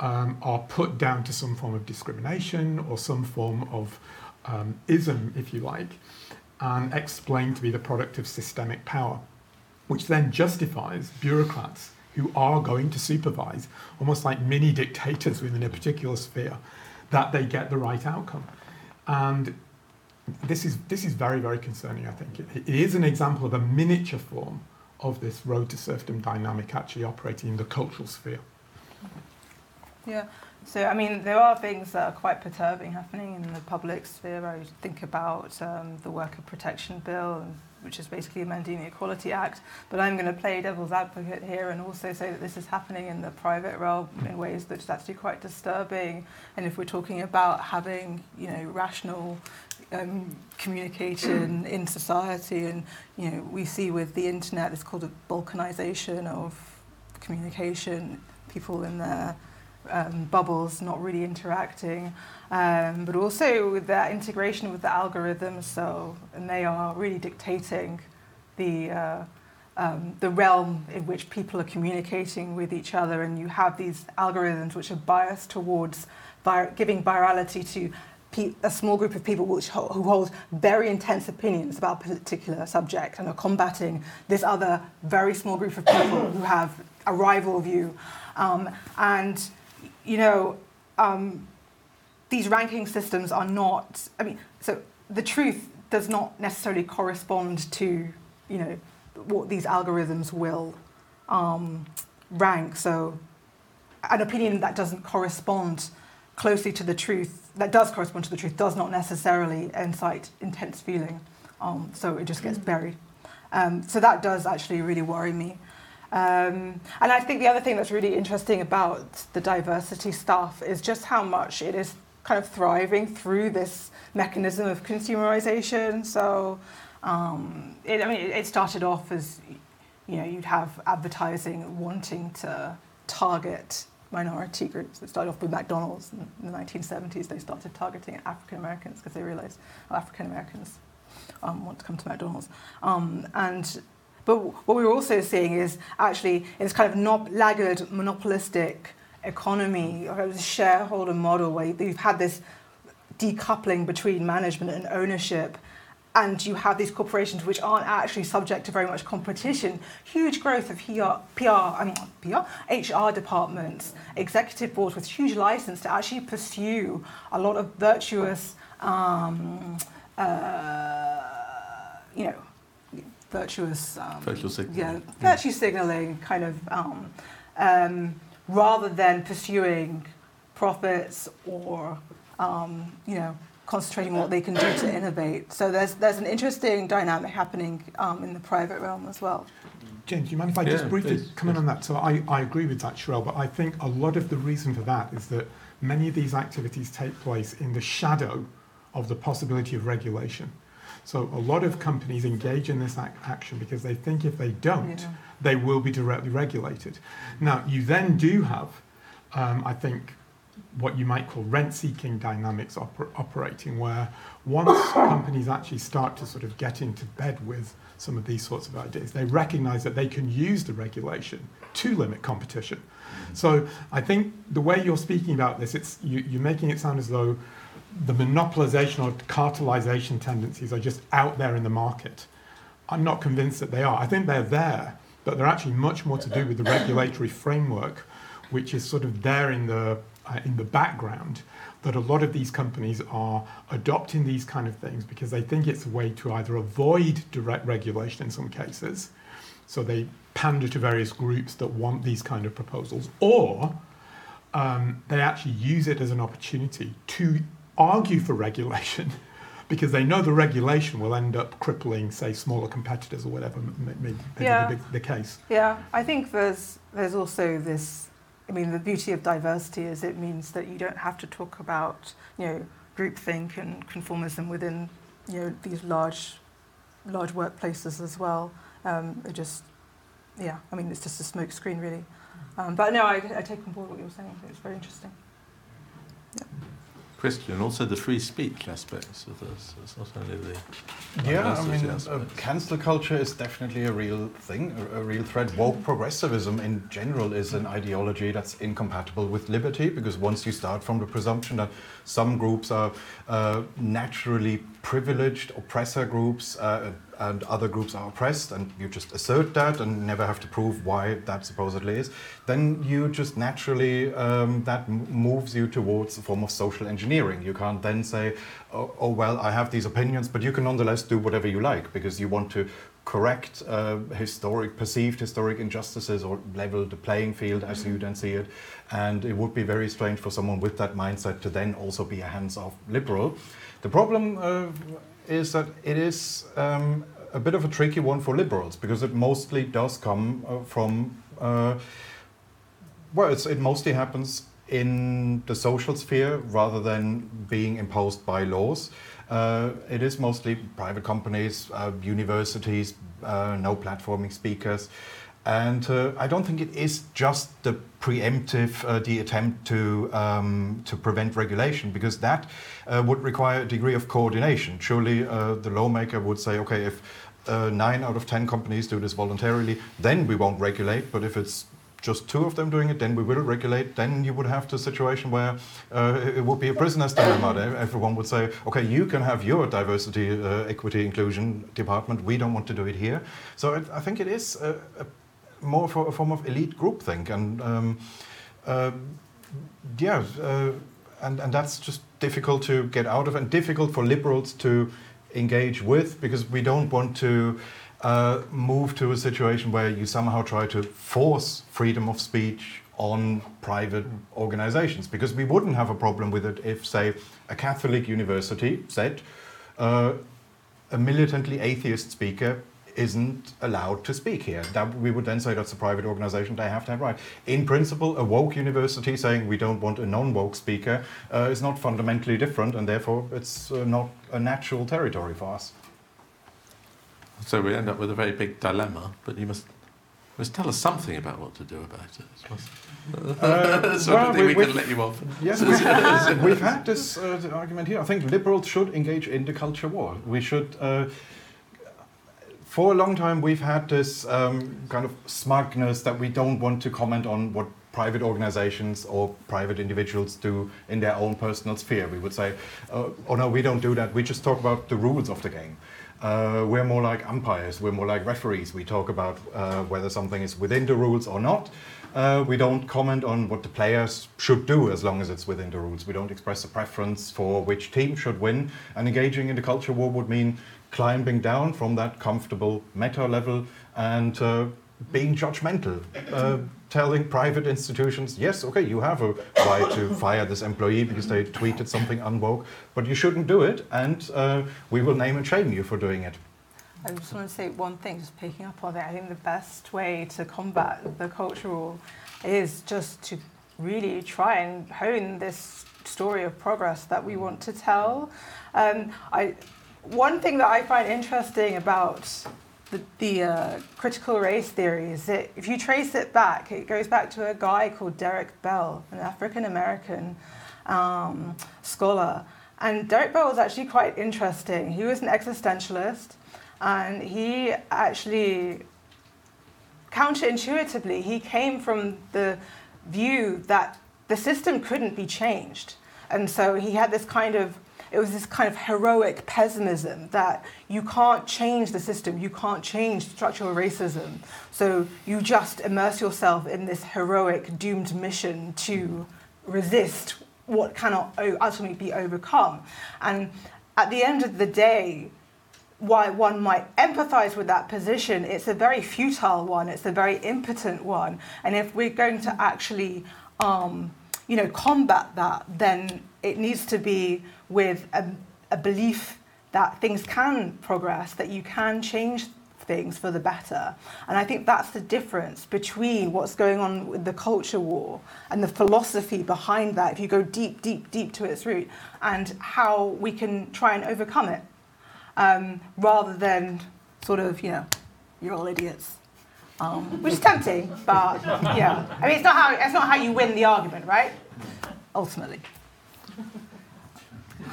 um, are put down to some form of discrimination or some form of um, ism, if you like, and explained to be the product of systemic power, which then justifies bureaucrats who are going to supervise, almost like mini dictators within a particular sphere, that they get the right outcome. And this is, this is very, very concerning, I think. It, it is an example of a miniature form of this road to serfdom dynamic actually operating in the cultural sphere. Yeah. So, I mean, there are things that are quite perturbing happening in the public sphere. I think about um, the Worker Protection Bill, which is basically amending Mandini Equality Act. But I'm going to play devil's advocate here and also say that this is happening in the private realm in ways that is actually quite disturbing. And if we're talking about having, you know, rational um, communication in society, and you know, we see with the internet, it's called a balkanization of communication. People in their um, bubbles not really interacting, um, but also with that integration with the algorithms. So, and they are really dictating the uh, um, the realm in which people are communicating with each other, and you have these algorithms which are biased towards vir- giving virality to pe- a small group of people which ho- who hold very intense opinions about a particular subject and are combating this other very small group of people who have a rival view. Um, and you know, um, these ranking systems are not, I mean, so the truth does not necessarily correspond to, you know, what these algorithms will um, rank. So an opinion that doesn't correspond closely to the truth, that does correspond to the truth, does not necessarily incite intense feeling. Um, so it just gets buried. Um, so that does actually really worry me. Um, and I think the other thing that's really interesting about the diversity stuff is just how much it is kind of thriving through this mechanism of consumerization. So, um, it, I mean, it started off as, you know, you'd have advertising wanting to target minority groups. It started off with McDonald's in the 1970s. They started targeting African Americans because they realized oh, African Americans um, want to come to McDonald's. Um, and but what we were also seeing is actually this kind of not laggard monopolistic economy, a shareholder model where you've had this decoupling between management and ownership and you have these corporations which aren't actually subject to very much competition. Huge growth of PR, PR, um, PR, HR departments, executive boards with huge license to actually pursue a lot of virtuous, um, uh, you know, virtuous, um, virtual signaling. Yeah, virtue signaling kind of, um, um, rather than pursuing profits or, um, you know, concentrating on what they can do to innovate. So there's there's an interesting dynamic happening um, in the private realm as well. James, do you mind if I Yeah, just briefly please, come in on that? So I, I agree with that, Sherelle, but I think a lot of the reason for that is that many of these activities take place in the shadow of the possibility of regulation. So a lot of companies engage in this ac- action because they think if they don't, Yeah. they will be directly regulated. Now, you then do have, um, I think, what you might call rent-seeking dynamics oper- operating, where once companies actually start to sort of get into bed with some of these sorts of ideas, they recognise that they can use the regulation to limit competition. So I think the way you're speaking about this, it's you, you're making it sound as though the monopolization or cartelization tendencies are just out there in the market. I'm not convinced that they are. I think they're there, but they're actually much more to do with the regulatory framework, which is sort of there in the uh, in the background. That a lot of these companies are adopting these kind of things because they think it's a way to either avoid direct regulation in some cases, so they pander to various groups that want these kind of proposals, or um, they actually use it as an opportunity to argue for regulation because they know the regulation will end up crippling, say, smaller competitors or whatever may, may, may Yeah. be the, the case. Yeah, I think there's there's also this. I mean, the beauty of diversity is it means that you don't have to talk about you know groupthink and conformism within you know these large large workplaces as well. Um, it just yeah, I mean, it's just a smoke screen really. Um, but no, I, I take on board what you're saying. It's very interesting. Kristian, also the free speech aspects of this. It's not only the Yeah, I mean, uh, cancel culture is definitely a real thing, a, a real threat. Woke progressivism in general is an ideology that's incompatible with liberty because once you start from the presumption that some groups are uh, naturally privileged oppressor groups uh, and other groups are oppressed, and you just assert that and never have to prove why that supposedly is, then you just naturally, um, that moves you towards a form of social engineering. You can't then say, oh, oh, well, I have these opinions, but you can nonetheless do whatever you like because you want to correct uh, historic, perceived historic injustices or level the playing field as you then see it. And it would be very strange for someone with that mindset to then also be a hands-off liberal. The problem uh, is that it is um, a bit of a tricky one for liberals because it mostly does come uh, from, uh, well, it mostly happens in the social sphere rather than being imposed by laws. Uh, it is mostly private companies, uh, universities, uh, no platforming speakers. And uh, I don't think it is just the preemptive, uh, the attempt to, um, to prevent regulation, because that uh, would require a degree of coordination. Surely uh, the lawmaker would say, okay, if uh, nine out of ten companies do this voluntarily, then we won't regulate. But if it's just two of them doing it, then we will regulate. Then you would have the situation where uh, it would be a prisoner's dilemma. Everyone would say, okay, you can have your diversity, uh, equity, inclusion department. We don't want to do it here. So it, I think it is a, a more for a form of elite groupthink, and um, uh, yeah, uh, and and that's just difficult to get out of, and difficult for liberals to engage with because we don't want to uh, move to a situation where you somehow try to force freedom of speech on private organizations because we wouldn't have a problem with it if, say, a Catholic university said uh, a militantly atheist speaker isn't allowed to speak here. That we would then say that's a private organization, they have to have right. In principle, a woke university saying we don't want a non-woke speaker uh, is not fundamentally different and therefore it's uh, not a natural territory for us. So we end up with a very big dilemma, but you must must tell us something about what to do about it. Must- Uh, well, we, we- can let you off. Yes, we've, we've had this uh, argument here. I think liberals should engage in the culture war. We should. Uh, for a long time, we've had this um, kind of smugness that we don't want to comment on what private organizations or private individuals do in their own personal sphere. We would say, uh, oh no, we don't do that. We just talk about the rules of the game. Uh, we're more like umpires, we're more like referees. We talk about uh, whether something is within the rules or not. Uh, we don't comment on what the players should do as long as it's within the rules. We don't express a preference for which team should win. And engaging in the culture war would mean climbing down from that comfortable meta level and uh, being judgmental, uh, telling private institutions, yes, okay, you have a right to fire this employee because they tweeted something unwoke, but you shouldn't do it, and uh, we will name and shame you for doing it. I just want to say one thing, just picking up on it. I think the best way to combat the cultural is just to really try and hone this story of progress that we want to tell. Um, I, one thing that I find interesting about the, the uh, critical race theory is that if you trace it back, it goes back to a guy called Derek Bell, an African American um, scholar. And Derek Bell was actually quite interesting. He was an existentialist, and he actually, counterintuitively, he came from the view that the system couldn't be changed. And so he had this kind of it was this kind of heroic pessimism that you can't change the system, you can't change structural racism. So you just immerse yourself in this heroic, doomed mission to resist what cannot ultimately be overcome. And at the end of the day, why one might empathize with that position, it's a very futile one, it's a very impotent one. And if we're going to actually um, you know, combat that, then it needs to be with a, a belief that things can progress, that you can change things for the better. And I think that's the difference between what's going on with the culture war and the philosophy behind that, if you go deep, deep, deep to its root, and how we can try and overcome it, um, rather than sort of, you know, you're all idiots. Um, which is tempting, but yeah. I mean, it's not how it's not how you win the argument, right? Ultimately.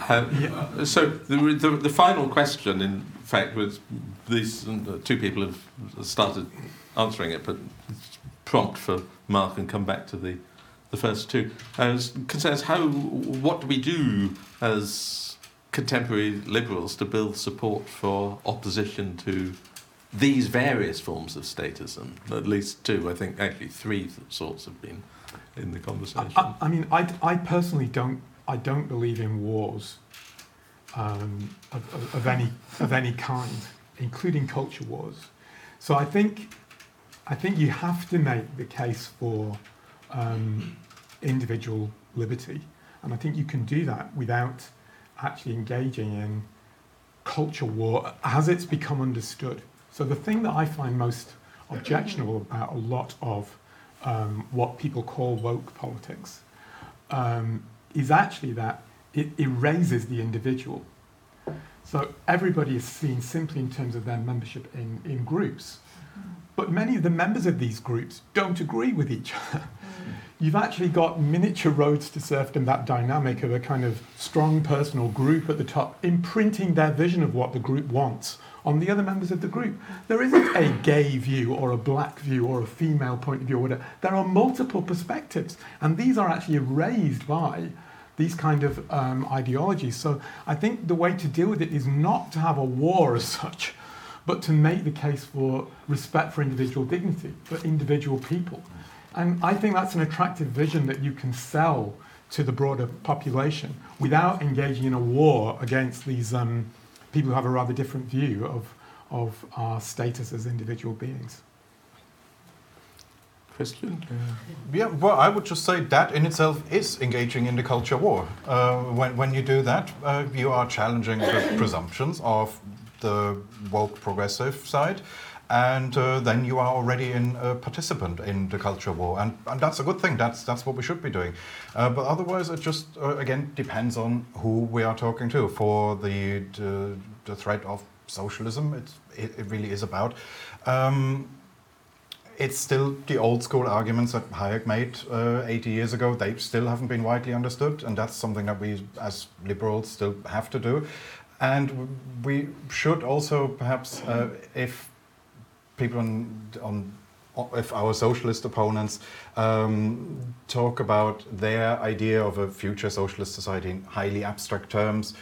Uh, yeah. So the, the, the, final question, in fact, was these uh, two people have started answering it, but prompt for Mark and come back to the, the first two. Uh, concerns how what do we do as contemporary liberals to build support for opposition to these various forms of statism? At least two, I think, actually three sorts have been in the conversation. I, I mean, I, I personally don't I don't believe in wars um, of, of, of, any of any kind, including culture wars. So I think I think you have to make the case for um, individual liberty, and I think you can do that without actually engaging in culture war as it's become understood. So the thing that I find most objectionable about a lot of um, what people call woke politics um, is actually that it erases the individual. So everybody is seen simply in terms of their membership in, in groups. But many of the members of these groups don't agree with each other. Mm. You've actually got miniature roads to serfdom, that dynamic of a kind of strong personal group at the top, imprinting their vision of what the group wants on the other members of the group. There isn't a gay view or a black view or a female point of view or whatever. There are multiple perspectives, and these are actually raised by these kind of um, ideologies. So I think the way to deal with it is not to have a war as such, but to make the case for respect for individual dignity, for individual people. And I think that's an attractive vision that you can sell to the broader population without engaging in a war against these um, people who have a rather different view of, of our status as individual beings. Kristian? Yeah, well, I would just say that in itself is engaging in the culture war. Uh, when, when you do that, uh, you are challenging the presumptions of the woke progressive side, and uh, then you are already in a participant in the culture war, and, and that's a good thing. That's that's what we should be doing. Uh, but otherwise, it just uh, again depends on who we are talking to. For the the, the threat of socialism, it, it really is about. Um, it's still the old school arguments that Hayek made uh, 80 years ago. They still haven't been widely understood, and that's something that we, as liberals, still have to do. And we should also perhaps, uh, if people on, on if our socialist opponents um, talk about their idea of a future socialist society in highly abstract terms,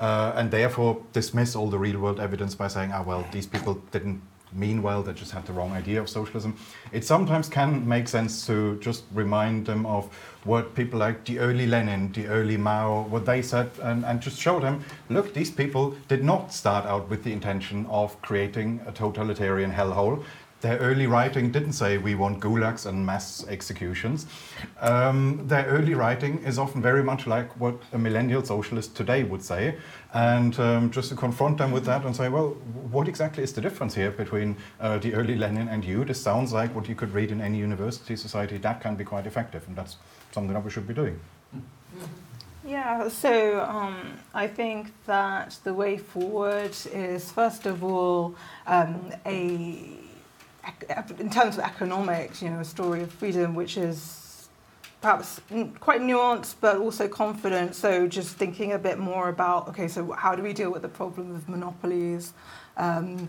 uh, and therefore dismiss all the real world evidence by saying, ah, well, these people didn't mean well, they just had the wrong idea of socialism. It sometimes can make sense to just remind them of what people like the early Lenin, the early Mao, what they said, and, and just show them, look, these people did not start out with the intention of creating a totalitarian hellhole their early writing didn't say we want gulags and mass executions. Um, their early writing is often very much like what a millennial socialist today would say. And um, just to confront them with that and say, well, what exactly is the difference here between uh, the early Lenin and you? This sounds like what you could read in any university society. That can be quite effective, and that's something that we should be doing. Yeah, so um, I think that the way forward is, first of all, um, a in terms of economics, you know, a story of freedom which is perhaps quite nuanced but also confident. So just thinking a bit more about, okay, so how do we deal with the problem of monopolies? Um,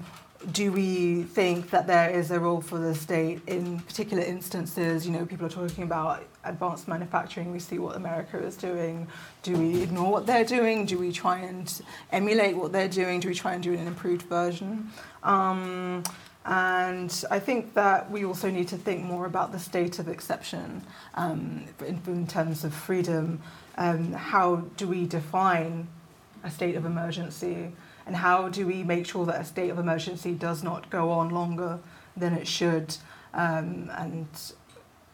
do we think that there is a role for the state in particular instances? You know, people are talking about advanced manufacturing. We see what America is doing. Do we ignore what they're doing? Do we try and emulate what they're doing? Do we try and do an improved version? Um, and I think that we also need to think more about the state of exception um, in, in, terms of freedom. Um, how do we define a state of emergency? And how do we make sure that a state of emergency does not go on longer than it should? Um, and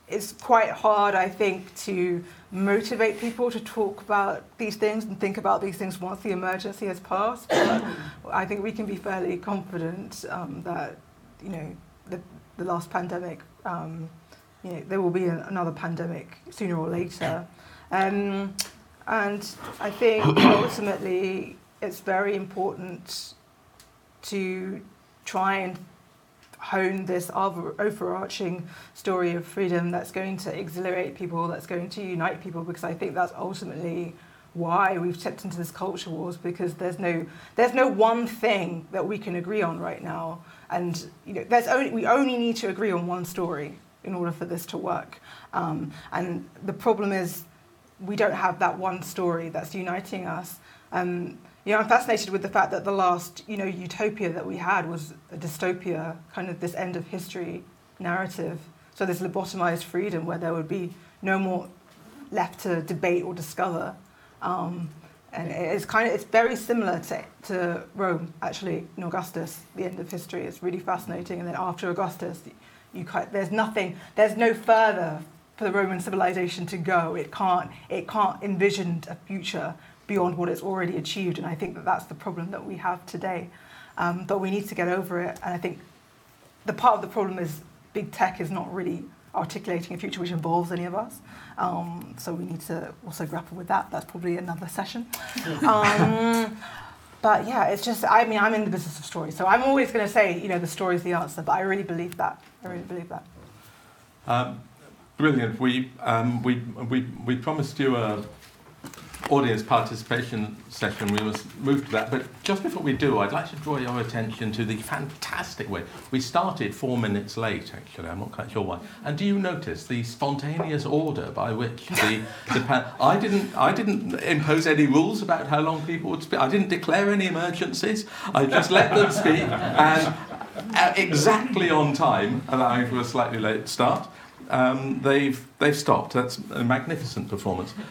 it's quite hard, I think, to motivate people to talk about these things and think about these things once the emergency has passed. But I think we can be fairly confident um, that you know, the, the last pandemic, um, you know, there will be another pandemic sooner or later. Um, and I think ultimately it's very important to try and hone this overarching story of freedom that's going to exhilarate people, that's going to unite people, because I think that's ultimately why we've stepped into this culture wars because there's no there's no one thing that we can agree on right now and you know there's only we only need to agree on one story in order for this to work um, and the problem is we don't have that one story that's uniting us um, you know, I'm fascinated with the fact that the last, you know, utopia that we had was a dystopia, kind of this end of history narrative. So this lobotomized freedom where there would be no more left to debate or discover. Um, and it's kind of it's very similar to, to Rome actually in Augustus. The end of history is really fascinating, and then after Augustus, you quite, there's nothing, there's no further for the Roman civilization to go. It can't it can't envision a future beyond what it's already achieved, and I think that that's the problem that we have today. Um, but we need to get over it, and I think the part of the problem is big tech is not really articulating a future which involves any of us. Um, so we need to also grapple with that. That's probably another session. Um, but yeah, it's just, I mean, I'm in the business of stories. So I'm always going to say, you know, the story is the answer, but I really believe that. I really believe that. Um, brilliant. We, um, we, we, we promised you a audience participation session, we must move to that. But just before we do, I'd like to draw your attention to the fantastic way. We started four minutes late, actually, I'm not quite sure why. And do you notice the spontaneous order by which the, the I, didn't, I didn't impose any rules about how long people would speak. I didn't declare any emergencies. I just let them speak, and uh, exactly on time, allowing for a slightly late start. Um, they've, they've stopped. That's a magnificent performance.